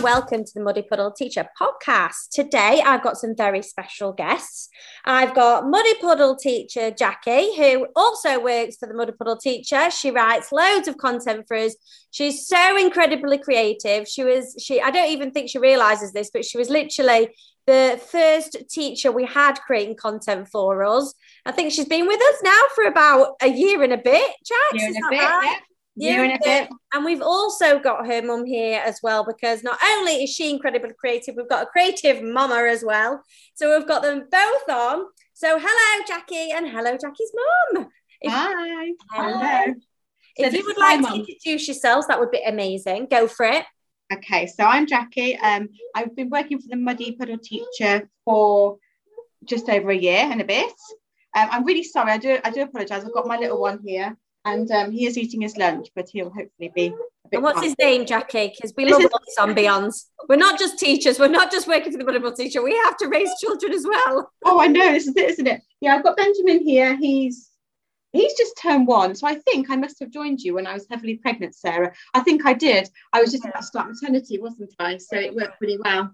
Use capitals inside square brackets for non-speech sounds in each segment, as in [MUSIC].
and welcome to the Muddy Puddle Teacher podcast. Today, I've got some very special guests. I've got Muddy Puddle teacher Jackie, who also works for the Muddy Puddle Teacher. She writes loads of content for us. She's so incredibly creative. She was, she, I don't even think she realizes this, but she was literally the first teacher we had creating content for us. I think she's been with us now for about a year and a bit. Jack, year and a bit, right? yeah year and a bit. And we've also got her mum here as well because not only is she incredibly creative, we've got a creative mama as well. So we've got them both on. So hello, Jackie, and hello, Jackie's mum. Hi. Hello. If so you would like to introduce yourselves, that would be amazing. Go for it. Okay, so I'm Jackie. Um, I've been working for the Muddy Puddle teacher for just over a year and a bit. Um, I'm really sorry. I do I do apologise. I've got my little one here and um, he is eating his lunch, but he'll hopefully be. and what's his name, Jackie? Because we love this ambience. We're not just teachers. We're not just working for the Muddy teacher. We have to raise children as well. Oh, I know. This is it, isn't it? Yeah, I've got Benjamin here. He's he's just turned one, so I think I must have joined you when I was heavily pregnant, Sarah. I think I did. I was just about to start maternity, wasn't I? So it worked pretty well.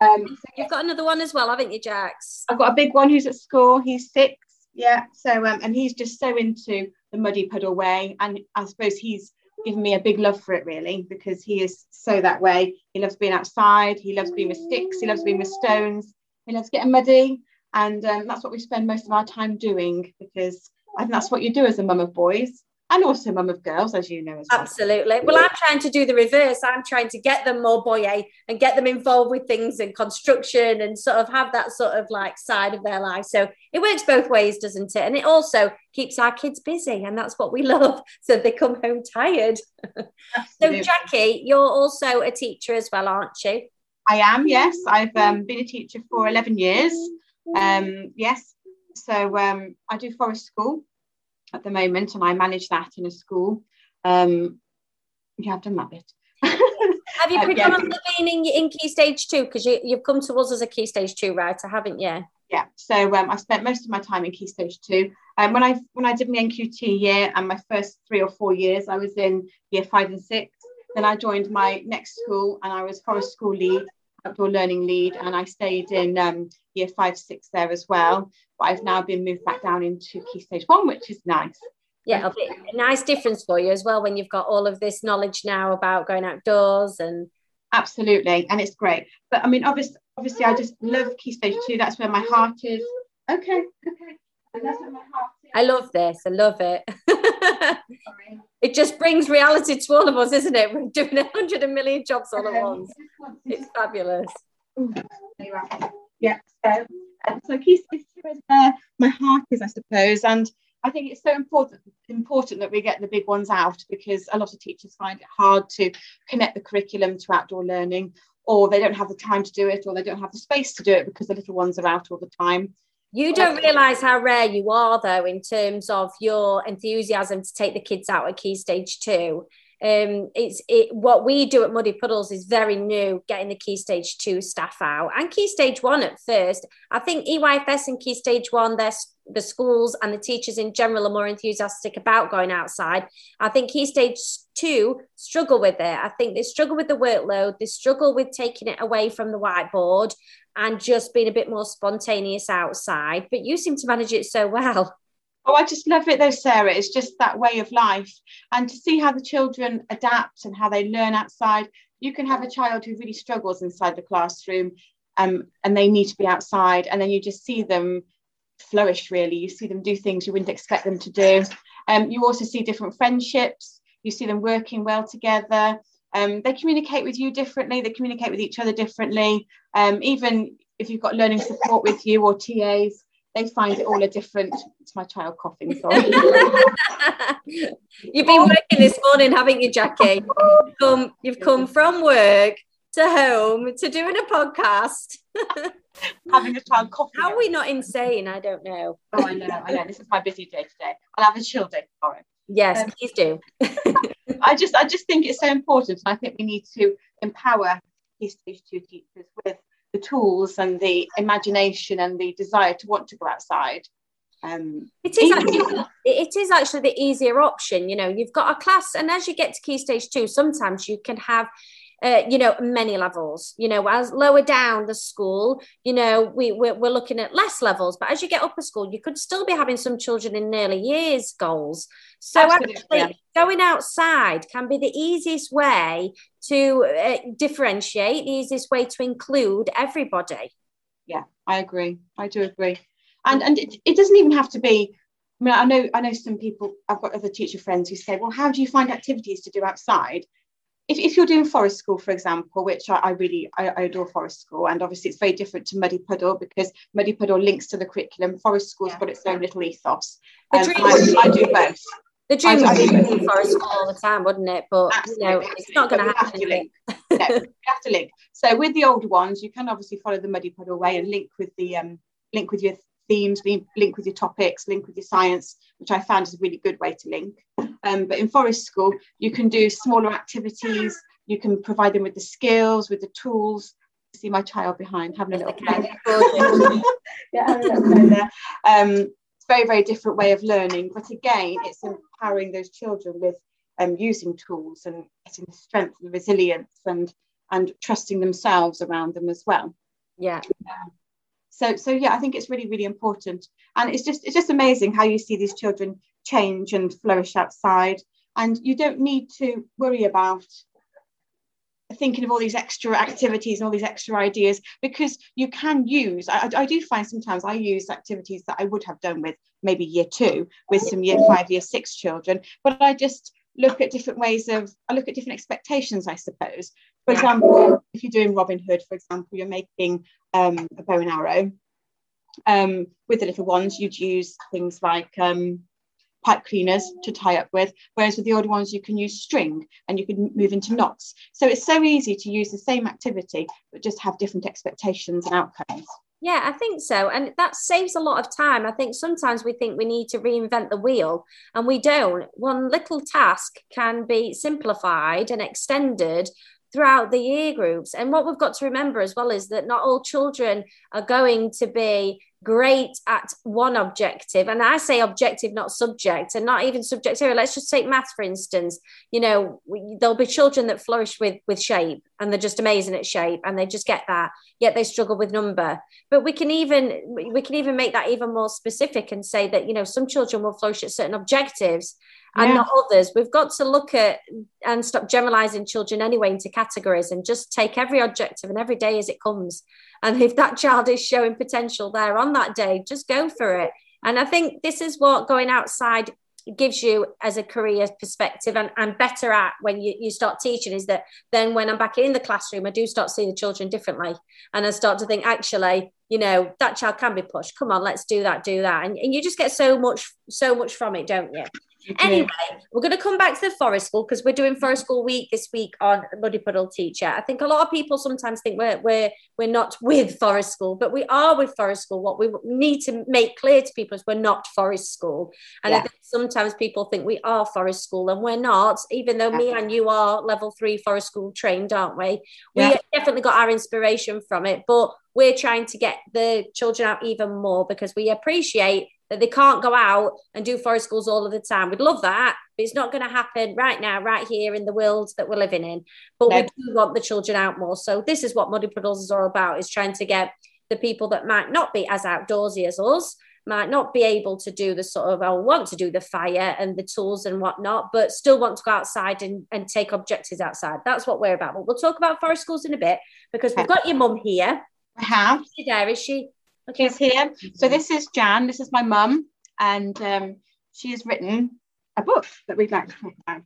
Um, so You've got another one as well, haven't you, Jax? I've got a big one who's at school. He's six. Yeah. So um, and he's just so into the muddy puddle way. And I suppose he's given me a big love for it really because he is so that way. He loves being outside, he loves being with sticks, he loves being with stones, he loves getting muddy. And um, that's what we spend most of our time doing because I think that's what you do as a mum of boys and also mum of girls, as you know as well. Absolutely. Well, I'm trying to do the reverse. I'm trying to get them more boye and get them involved with things in construction and sort of have that sort of like side of their life. So it works both ways, doesn't it? And it also keeps our kids busy, and that's what we [LAUGHS] love. So they come home tired. [LAUGHS] so, Jackie, you're also a teacher as well, aren't you? I am. Yes, I've um, been a teacher for 11 years. Um, yes, so um, I do forest school at the moment, and I manage that in a school. Um, yeah, I've done that bit. have you [LAUGHS] predominantly been in, in Key Stage 2? Because you, you've come to us as a Key Stage 2 writer, haven't you? Yeah, so um, I spent most of my time in Key Stage 2. Um, when I when I did my NQT year and my first three or four years, I was in year five and six. Then I joined my next school and I was forest school lead, outdoor learning lead, and I stayed in um, year five, six there as well. But I've now been moved back down into key stage one, which is nice. Yeah, a nice difference for you as well when you've got all of this knowledge now about going outdoors and absolutely, and it's great. But I mean, obviously, obviously, I just love key stage two. That's where my heart is. Okay, okay, and that's where my heart is. I love this. I love it. [LAUGHS] it just brings reality to all of us, isn't it? We're doing a hundred million jobs all at um, once. It's fabulous. Yeah. So, um, so key stage two is where my heart is, I suppose, and I think it's so important important that we get the big ones out because a lot of teachers find it hard to connect the curriculum to outdoor learning, or they don't have the time to do it, or they don't have the space to do it because the little ones are out all the time. You don't realise how rare you are, though, in terms of your enthusiasm to take the kids out at Key Stage Two um, it's it what we do at Muddy Puddles is very new, getting the Key Stage Two staff out and Key Stage One at first. I think EYFS and Key Stage One, their the schools and the teachers in general are more enthusiastic about going outside. I think Key Stage Two struggle with it. I think they struggle with the workload. They struggle with taking it away from the whiteboard and just being a bit more spontaneous outside. But you seem to manage it so well. Oh, I just love it though, Sarah. It's just that way of life. And to see how the children adapt and how they learn outside. You can have a child who really struggles inside the classroom um, and they need to be outside. And then you just see them flourish, really. You see them do things you wouldn't expect them to do. Um, you also see different friendships. You see them working well together. Um, they communicate with you differently. They communicate with each other differently. Um, even if you've got learning support with you or TAs, they find it all a different. It's my child coughing. Sorry. [LAUGHS] you've been working this morning, haven't you, Jackie? You've come, you've come from work to home to doing a podcast. [LAUGHS] Having a child coughing. How are we not insane? I don't know. Oh, I know. I know. This is my busy day today. I'll have a chill day tomorrow. Yes, um, please do. [LAUGHS] I just, I just think it's so important. and I think we need to empower these stage two teachers with the tools and the imagination and the desire to want to go outside. Um, it is actually, it is actually the easier option. You know, you've got a class, and as you get to key stage two, sometimes you can have uh, you know, many levels. You know, as lower down the school, you know, we, we're, we're looking at less levels. But as you get up a school, you could still be having some children in early years goals. So Absolutely, actually, going outside can be the easiest way to uh, differentiate, the easiest way to include everybody. Yeah, I agree. I do agree. And and it, it doesn't even have to be I mean, I know I know some people. I've got other teacher friends who say, "Well, how do you find activities to do outside?" if, if you're doing forest school, for example, which I, I really I, I, adore forest school, and obviously it's very different to Muddy Puddle because Muddy Puddle links to the curriculum. Forest school's yeah. got its own little ethos. Um, I, I, do both. The dream would be in forest school all the time, wouldn't it? But absolutely, you know, absolutely. it's not going to happen. link. no, you have to link. So with the older ones, you can obviously follow the Muddy Puddle way and link with the um, link with your themes, link with your topics, link with your science, which I found is a really good way to link. Um, but in Forest School, you can do smaller activities, you can provide them with the skills, with the tools. See my child behind having a little play. [LAUGHS] yeah, having a little play there. Um, it's very, very different way of learning. But again, it's empowering those children with um, using tools and getting the strength and resilience and and trusting themselves around them as well. Yeah. Um, so so yeah i think it's really really important and it's just it's just amazing how you see these children change and flourish outside and you don't need to worry about thinking of all these extra activities and all these extra ideas because you can use I, I, do find sometimes i use activities that i would have done with maybe year two with some year five year six children but i just look at different ways of i look at different expectations i suppose for example if you're doing robin hood for example you're making um, a bow and arrow. Um, with the little ones, you'd use things like um, pipe cleaners to tie up with, whereas with the older ones, you can use string and you can move into knots. So it's so easy to use the same activity, but just have different expectations and outcomes. Yeah, I think so. And that saves a lot of time. I think sometimes we think we need to reinvent the wheel and we don't. One little task can be simplified and extended throughout the year groups. And what we've got to remember as well is that not all children are going to be great at one objective and i say objective not subject and not even subject area let's just take math for instance you know we, there'll be children that flourish with with shape and they're just amazing at shape and they just get that yet they struggle with number but we can even we can even make that even more specific and say that you know some children will flourish at certain objectives and yeah. not others. We've got to look at and stop generalizing children anyway into categories and just take every objective and every day as it comes. And if that child is showing potential there on that day, just go for it. And I think this is what going outside gives you as a career perspective and I'm better at when you, you start teaching is that then when I'm back in the classroom, I do start seeing the children differently. And I start to think, actually, you know, that child can be pushed. Come on, let's do that, do that. And, and you just get so much, so much from it, don't you? Anyway, we're going to come back to the forest school because we're doing forest school week this week on Muddy Puddle Teacher. I think a lot of people sometimes think we're we're we're not with forest school, but we are with forest school. What we need to make clear to people is we're not forest school, and yeah. I think sometimes people think we are forest school and we're not. Even though yeah. me and you are level three forest school trained, aren't we? We yeah. definitely got our inspiration from it, but we're trying to get the children out even more because we appreciate that they can't go out and do forest schools all of the time. We'd love that, but it's not going to happen right now, right here in the world that we're living in. But no. we do want the children out more. So this is what Muddy Puddles is all about: is trying to get the people that might not be as outdoorsy as us, might not be able to do the sort of or want to do the fire and the tools and whatnot, but still want to go outside and, and take objectives outside. That's what we're about. But we'll talk about forest schools in a bit because we've got your mum here. I have. There? Is she? Okay. She's here. So this is Jan. This is my mum, and um, she has written a book that we'd like to talk about.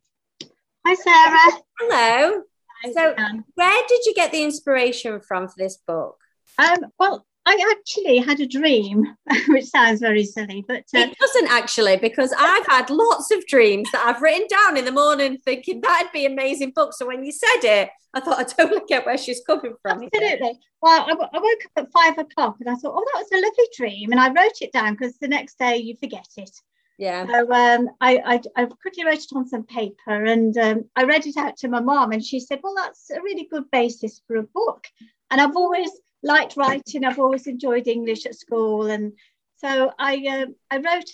Hi, Sarah. Hello. Hi, so, Jan. where did you get the inspiration from for this book? Um, well, I actually had a dream, [LAUGHS] which sounds very silly, but uh, it doesn't actually, because I've had lots of dreams that I've written down in the morning, thinking that'd be an amazing book. So when you said it, I thought I totally [LAUGHS] get where she's coming from. Absolutely. Well, I, I woke up at five o'clock and I thought, oh, that was a lovely dream, and I wrote it down because the next day you forget it. Yeah. So um, I, I, I quickly wrote it on some paper and um, I read it out to my mom, and she said, well, that's a really good basis for a book. And I've always liked writing. I've always enjoyed English at school, and so I uh, I wrote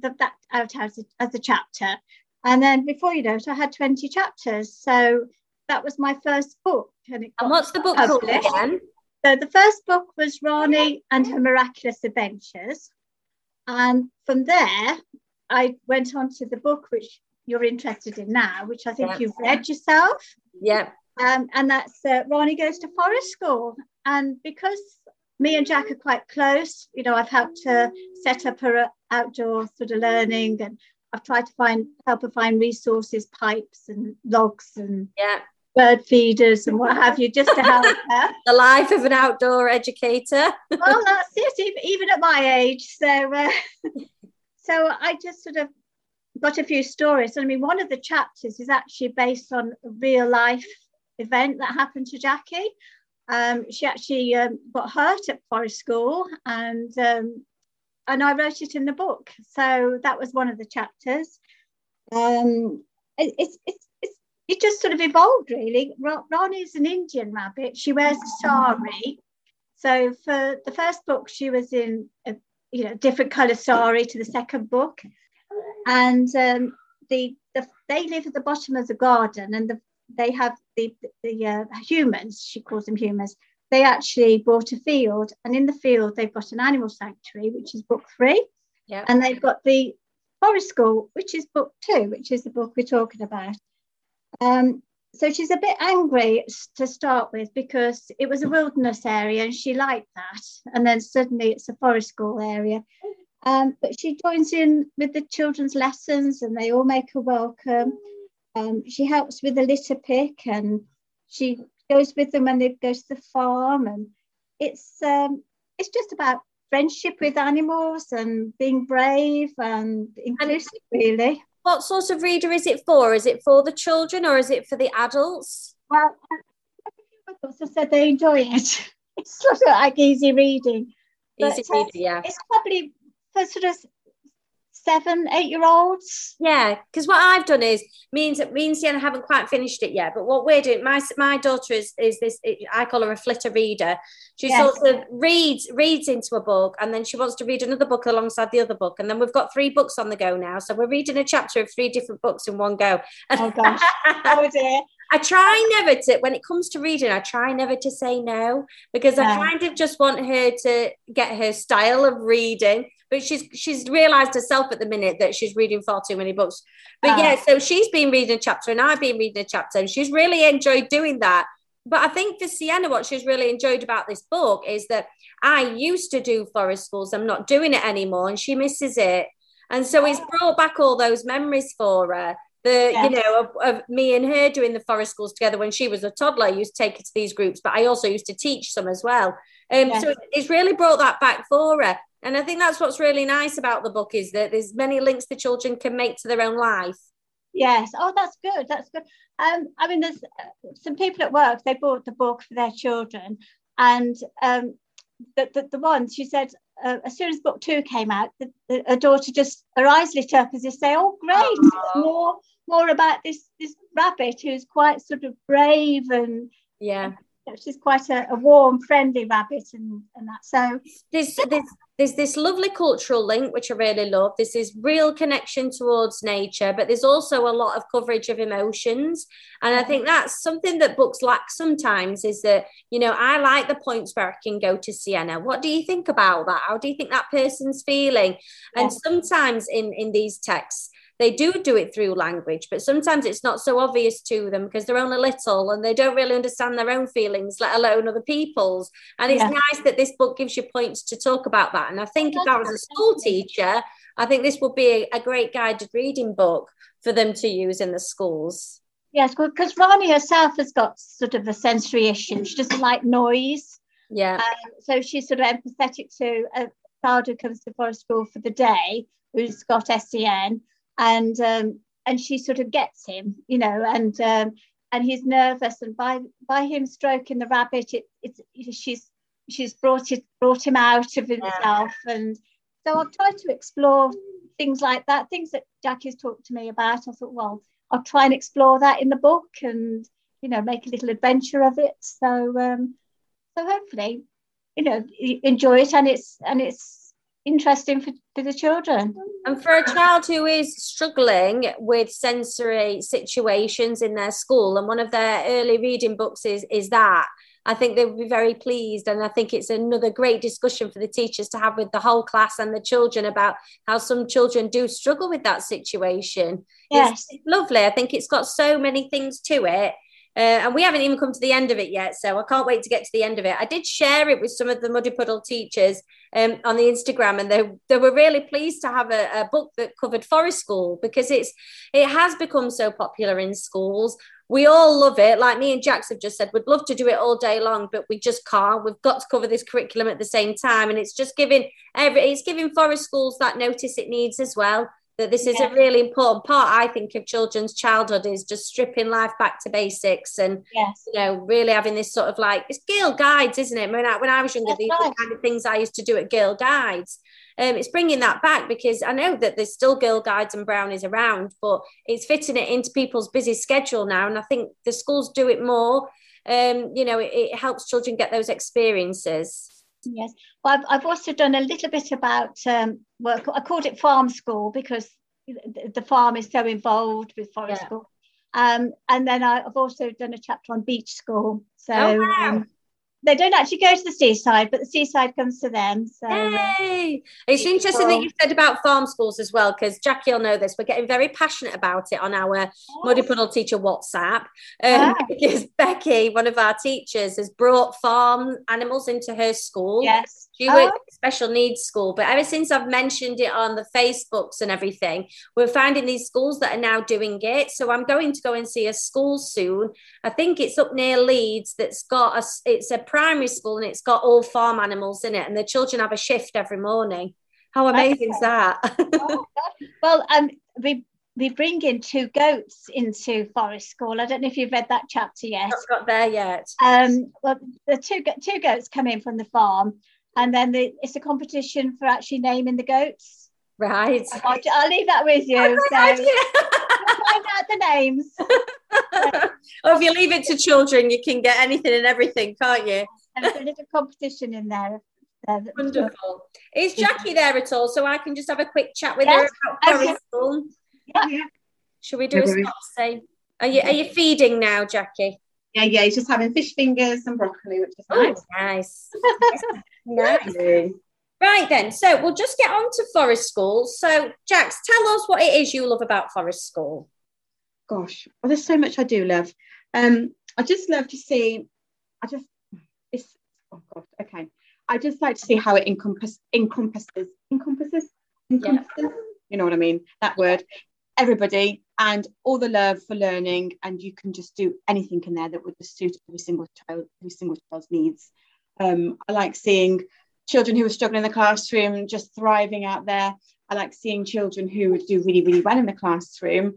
the, that out as a, as a chapter, and then before you know it, I had twenty chapters. So that was my first book. And, and what's the book called again? So the first book was Ranni and her miraculous adventures, and from there I went on to the book which you're interested in now, which I think yeah. you've read yourself. Yeah. Um, and that's uh, Ranni goes to forest school, and because me and Jack are quite close, you know, I've helped her set up her outdoor sort of learning and I've tried to find help her find resources, pipes and logs and yeah. bird feeders and what have you, just to help [LAUGHS] her. the life of an outdoor educator. [LAUGHS] well, that's it, even at my age. So, uh, [LAUGHS] so I just sort of got a few stories. I mean, one of the chapters is actually based on real life event that happened to Jackie. Um, she actually um, got hurt at forest school and um, and I wrote it in the book. So that was one of the chapters. Um, it, it's, it's, it's, it just sort of evolved really. Ranni is an Indian rabbit. She wears a sari. So for the first book, she was in a you know different color sari to the second book, and um, the, the they live at the bottom of the garden, and the, they have the the uh, humans. She calls them humans they actually bought a field, and in the field they've got an animal sanctuary, which is book three, yeah. and they've got the forest school, which is book two, which is the book we're talking about. Um, so she's a bit angry to start with because it was a wilderness area and she liked that, and then suddenly it's a forest school area. Um, but she joins in with the children's lessons, and they all make her welcome. Um, she helps with the litter pick, and she goes with them when they go to the farm, and it's um, it's just about friendship with animals and being brave and inclusive, really. What sort of reader is it for? Is it for the children or is it for the adults? Well, [LAUGHS] also said they enjoy it. [LAUGHS] It's sort of like easy reading. Easy but, uh, reading, yeah. It's probably for sort of seven, eight year olds. Yeah, because what I've done is means that me and Sienna haven't quite finished it yet. But what we're doing, my my daughter is is this. I call her a flitter reader. She yes. sort of reads reads into a book, and then she wants to read another book alongside the other book, and then we've got three books on the go now. So we're reading a chapter of three different books in one go. Oh gosh! [LAUGHS] oh dear. I try never to, when it comes to reading, I try never to say no because I kind of just want her to get her style of reading but she's she's realized herself at the minute that she's reading far too many books. But yeah, ah. so she's been reading a chapter and I've been reading a chapter and she's really enjoyed doing that. But I think for Sienna, what she's really enjoyed about this book is that I used to do forest schools. I'm not doing it anymore, and she misses it. And so it's brought back all those memories for her. The yes. you know of, of, me and her doing the forest schools together when she was a toddler. I used to take her to these groups, but I also used to teach some as well. Um. So it's really brought that back for her. And I think that's what's really nice about the book is that there's many links the children can make to their own life. Yes. Oh, that's good. That's good. Um, I mean, there's uh, some people at work. They bought the book for their children, and um, the, the the one she said uh, as soon as book two came out, the, the, her daughter just her eyes lit up as if say, "Oh, great! More more about this this rabbit who's quite sort of brave and yeah." She's quite a, a, warm, friendly rabbit, and, and that. So there's, there's there's this lovely cultural link which I really love. This is real connection towards nature, but there's also a lot of coverage of emotions, and I think that's something that books lack sometimes. Is that you know I like the points where I can go to Sienna. What do you think about that? How do you think that person's feeling? Yeah. And sometimes in in these texts they do do it through language, but sometimes it's not so obvious to them because they're only little and they don't really understand their own feelings, let alone other people's. And it's yeah. nice that this book gives you points to talk about that. And I think if I was a school teacher, I think this would be a, a great guided reading book for them to use in the schools. Yes, because Ranni herself has got sort of a sensory issue. She doesn't like noise. Yeah. Um, so she's sort of empathetic to a child who comes to forest school for the day who's got SEN and um, and she sort of gets him, you know, and um, and he's nervous, and by by him stroking the rabbit, it, it's she's she's brought it brought him out of himself, yeah. and so I've tried to explore things like that, things that Jackie's talked to me about. I thought, well, I'll try and explore that in the book, and you know, make a little adventure of it. So um, so hopefully, you know, enjoy it, and it's and it's interesting for, for the children. And for a child who is struggling with sensory situations in their school, and one of their early reading books is, is that, I think they would be very pleased. And I think it's another great discussion for the teachers to have with the whole class and the children about how some children do struggle with that situation. Yes. It's, it's lovely. I think it's got so many things to it. Uh, and we haven't even come to the end of it yet, so I can't wait to get to the end of it. I did share it with some of the Muddy Puddle teachers um, on the Instagram, and they they were really pleased to have a, a book that covered forest school because it's it has become so popular in schools. We all love it. Like me and Jax have just said, we'd love to do it all day long, but we just can't. We've got to cover this curriculum at the same time, and it's just giving every it's giving forest schools that notice it needs as well that this is yeah. a really important part i think of children's childhood is just stripping life back to basics and yes. you know really having this sort of like it's girl guides isn't it when i, when I was younger That's these right. the kind of things i used to do at girl guides um, it's bringing that back because I know that there's still girl guides and brownies around, but it's fitting it into people's busy schedule now. And I think the schools do it more. Um, you know, it, it helps children get those experiences. Yes. Well, I've, I've also done a little bit about um, work. I called it farm school because the farm is so involved with forest yeah. school. Um, and then I've also done a chapter on beach school. So oh, wow. um, they don't actually go to the seaside, but the seaside comes to them. So Yay. it's interesting that you said about farm schools as well, because Jackie will know this. We're getting very passionate about it on our yes. Muddy Puddle Teacher WhatsApp. Um, [LAUGHS] Because Becky, one of our teachers, has brought farm animals into her school. Yes. She oh. works special needs school, but ever since I've mentioned it on the Facebooks and everything, we're finding these schools that are now doing it. So I'm going to go and see a school soon. I think it's up near Leeds that's got a it's a primary school and it's got all farm animals in it, and the children have a shift every morning. How amazing okay. is that? [LAUGHS] oh, well, um, we we bring in two goats into Forest School. I don't know if you've read that chapter yet. Not got there yet. Um, well, the two two goats come in from the farm, and then the, it's a competition for actually naming the goats. Right. I'll, I'll leave that with you. Oh so find out the names. [LAUGHS] oh, if you leave it to children, you can get anything and everything, can't you? There's a little competition in there. Wonderful. Is Jackie there at all? So I can just have a quick chat with yes. her about okay. Yeah. Should we do a stop say? Are you are you feeding now, Jackie? Yeah, yeah, he's just having fish fingers and broccoli, which is oh, nice. nice. [LAUGHS] nice. Right then, so we'll just get on to Forest School. So, Jax, tell us what it is you love about Forest School. Gosh, well, there's so much I do love. Um, I just love to see. I just it's oh god, okay. I just like to see how it encompass, encompasses encompasses encompasses. Yeah. You know what I mean? That word. Everybody and all the love for learning, and you can just do anything in there that would just suit every single child, every single child's needs. Um, I like seeing children who are struggling in the classroom just thriving out there. I like seeing children who do really, really well in the classroom,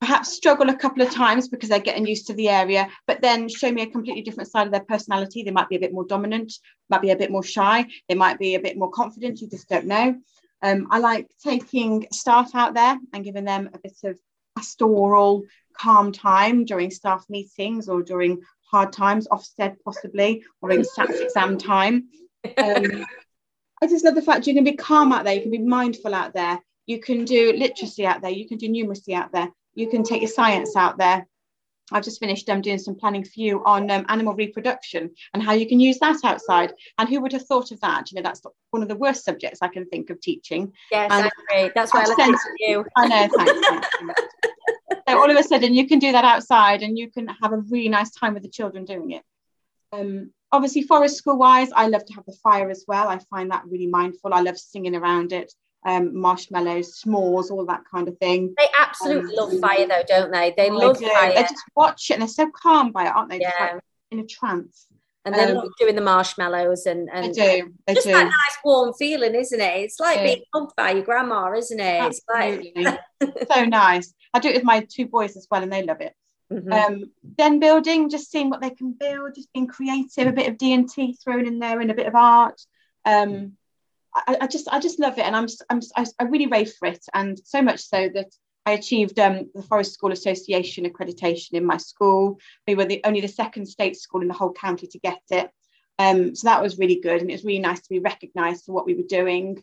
perhaps struggle a couple of times because they're getting used to the area, but then show me a completely different side of their personality. They might be a bit more dominant, might be a bit more shy, they might be a bit more confident, you just don't know. Um, I like taking staff out there and giving them a bit of pastoral, calm time during staff meetings or during hard times, Ofsted possibly, or during SATs exam time. Um, I just love the fact you can be calm out there, you can be mindful out there, you can do literacy out there, you can do numeracy out there, you can take your science out there. I've just finished um, doing some planning for you on um, animal reproduction and how you can use that outside. And who would have thought of that? You know, that's one of the worst subjects I can think of teaching. Yes, and I agree. That's why I've listen to you. I know, thanks. [LAUGHS] so all of a sudden you can do that outside and you can have a really nice time with the children doing it. Um, obviously forest school wise i love to have the fire as well i find that really mindful i love singing around it um, marshmallows s'mores all that kind of thing they absolutely um, love fire though don't they they love they fire they just watch it and they're so calm by it aren't they yeah. Like in a trance and then um, doing the marshmallows and, and they do. They just do. that nice warm feeling, isn't it? It's like yeah. being hugged by your grandma, isn't it? Absolutely. It's like so nice. I do it with my two boys as well, and they love it. Mm-hmm. Um, then building, just seeing what they can build, just being creative, a bit of D and T thrown in there, and a bit of art. Um, I, I, just, I just love it, and I'm, I'm, I really rave for it, and so much so that I achieved um, the Forest School Association accreditation in my school. We were the only the second state school in the whole county to get it. Um, so that was really good, and it was really nice to be recognised for what we were doing.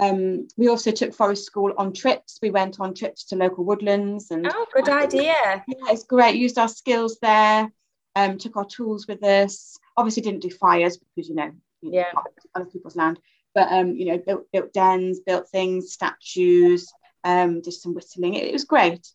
Um, we also took Forest School on trips. We went on trips to local woodlands, and oh, good idea! Yeah, it's great. Used our skills there. Um, took our tools with us. Obviously, didn't do fires because you know, yeah, other people's land. But um, you know, built built dens, built things, statues. Um, did some whistling. It, it was great.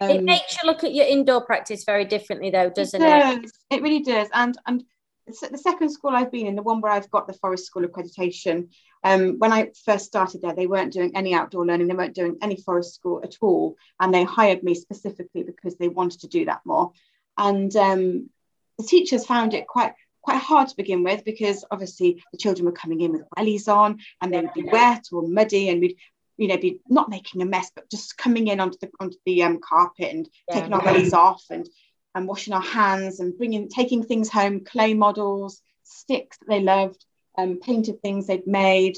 it um, makes you look at your indoor practice very differently, though, doesn't it? Does. It, it really does. And and the second school I've been in, the one where I've got the Forest School accreditation, um, when I first started there, they weren't doing any outdoor learning, they weren't doing any forest school at all. And they hired me specifically because they wanted to do that more. And um, the teachers found it quite quite hard to begin with because obviously the children were coming in with wellies on and they would be wet or muddy and we'd you know be not making a mess but just coming in onto the onto the um, carpet and yeah. taking our wellies off and and washing our hands and bringing taking things home clay models sticks that they loved um, painted things they'd made.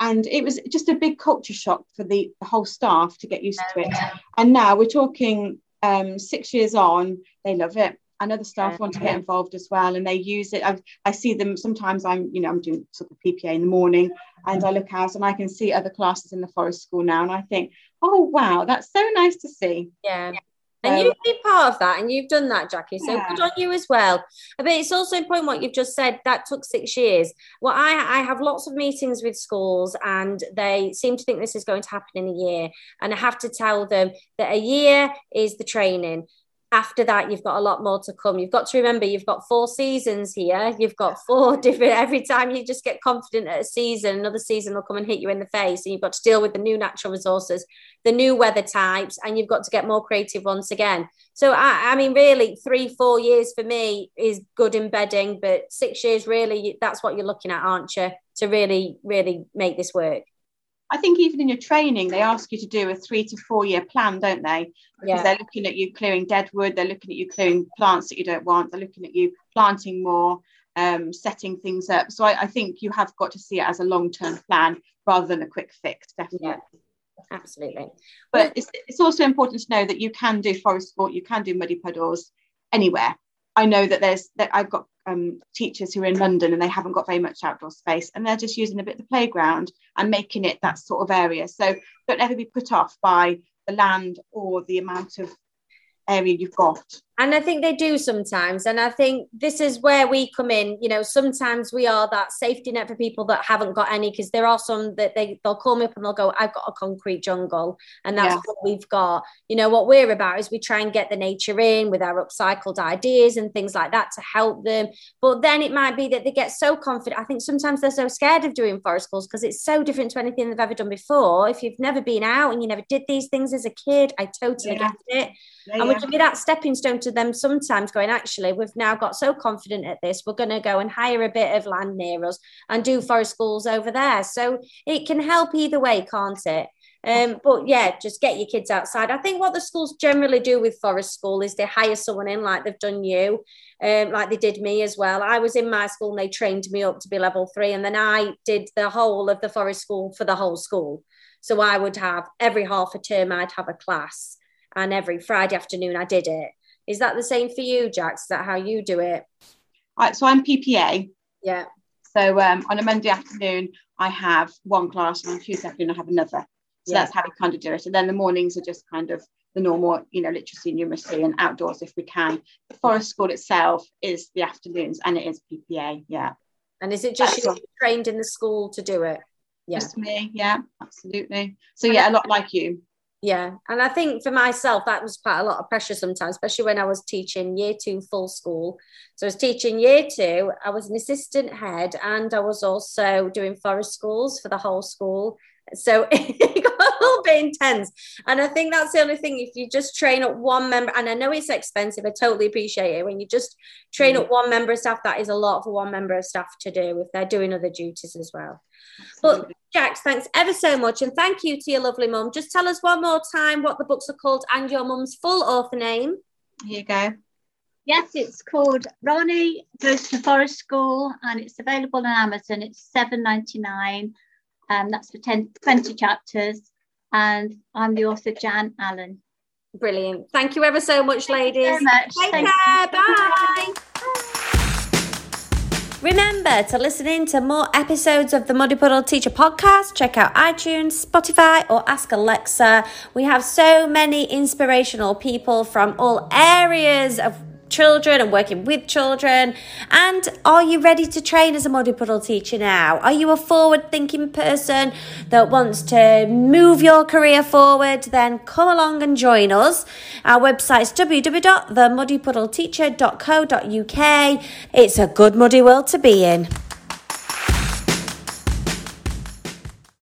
And it was just a big culture shock for the, the whole staff to get used to it. And now we're talking um, six years on, they love it. And other staff want to get involved as well, and they use it. I, I see them sometimes. I'm, you know, I'm doing sort of PPA in the morning, and I look out and I can see other classes in the forest school now, and I think, oh wow, that's so nice to see. Yeah, and you've been part of that and you've done that, Jackie. So yeah. good on you as well. But it's also important what you've just said. That took six years. Well, I, I have lots of meetings with schools and they seem to think this is going to happen in a year. And I have to tell them that a year is the training after that you've got a lot more to come. You've got to remember you've got four seasons here. You've got four [LAUGHS] different every time you just get confident at a season another season will come and hit you in the face and you've got to deal with the new natural resources the new weather types and you've got to get more creative once again. So i, I mean really three four years for me is good embedding but six years really that's what you're looking at aren't you to really really make this work I think even in your training, they ask you to do a three to four year plan, don't they? Because yeah. they're looking at you clearing dead wood, they're looking at you clearing plants that you don't want, they're looking at you planting more, um, setting things up. So I, I, think you have got to see it as a long term plan rather than a quick fix, definitely. Yeah. Absolutely. But it's, it's also important to know that you can do forest sport, you can do muddy puddles anywhere. I know that there's that I've got um, teachers who are in London and they haven't got very much outdoor space and they're just using a bit of the playground and making it that sort of area. So don't ever be put off by the land or the amount of area you've got. And I think they do sometimes. And I think this is where we come in. You know, sometimes we are that safety net for people that haven't got any, because there are some that they, they'll call me up and they'll go, I've got a concrete jungle. And that's what we've got. You know, what we're about is we try and get the nature in with our upcycled ideas and things like that to help them. But then it might be that they get so confident. I think sometimes they're so scared of doing forest schools because it's so different to anything they've ever done before. If you've never been out and you never did these things as a kid, I totally yeah. get it. Yeah, and we give you that stepping stone to them sometimes going, actually, we've now got so confident at this, we're going to go and hire a bit of land near us and do forest schools over there. So it can help either way, can't it? Um, but yeah, just get your kids outside. I think what the schools generally do with forest school is they hire someone in like they've done you, um, like they did me as well. I was in my school and they trained me up to be level three, and then I did the whole of the forest school for the whole school. So I would have every half a term, I'd have a class, and every Friday afternoon I did it. Is that the same for you, Jax? Is that how you do it? Right, so I'm PPA. Yeah. So um, on a Monday afternoon, I have one class, and on Tuesday afternoon, I have another. So yeah. that's how we kind of do it. And then the mornings are just kind of the normal, you know, literacy, numeracy, and outdoors if we can. The forest school itself is the afternoons, and it is PPA. Yeah. And is it just you trained in the school to do it? Yeah. Just me. Yeah, absolutely. So yeah, a lot like you yeah and i think for myself that was quite a lot of pressure sometimes especially when i was teaching year two full school. So i was teaching year two i was an assistant head and i was also doing forest schools for the whole school. So [LAUGHS] a little bit intense and i think that's the only thing if you just train up one member and i know it's expensive i totally appreciate it when you just train mm. up one member of staff that is a lot for one member of staff to do if they're doing other duties as well but Jax, thanks ever so much. And thank you to your lovely mum. Just tell us one more time what the books are called and your mum's full author name. Here you go. Yes, it's called Ranni Goes to Forest School and it's available on Amazon. It's seven ninety nine. Um, that's for 10, 20 chapters. And I'm the author, Jan Allen. Brilliant. Thank you ever so much, ladies. Thank you so much. Take Thank care. You. Bye. Bye. Remember to listen in to more episodes of the Muddy Puddle Teacher podcast. Check out iTunes, Spotify, or Ask Alexa. We have so many inspirational people from all areas of children and working with children? And are you ready to train as a Muddy Puddle teacher now? Are you a forward thinking person that wants to move your career forward? Then come along and join us. Our website is www.themuddypuddleteacher.co.uk. It's a good muddy world to be in.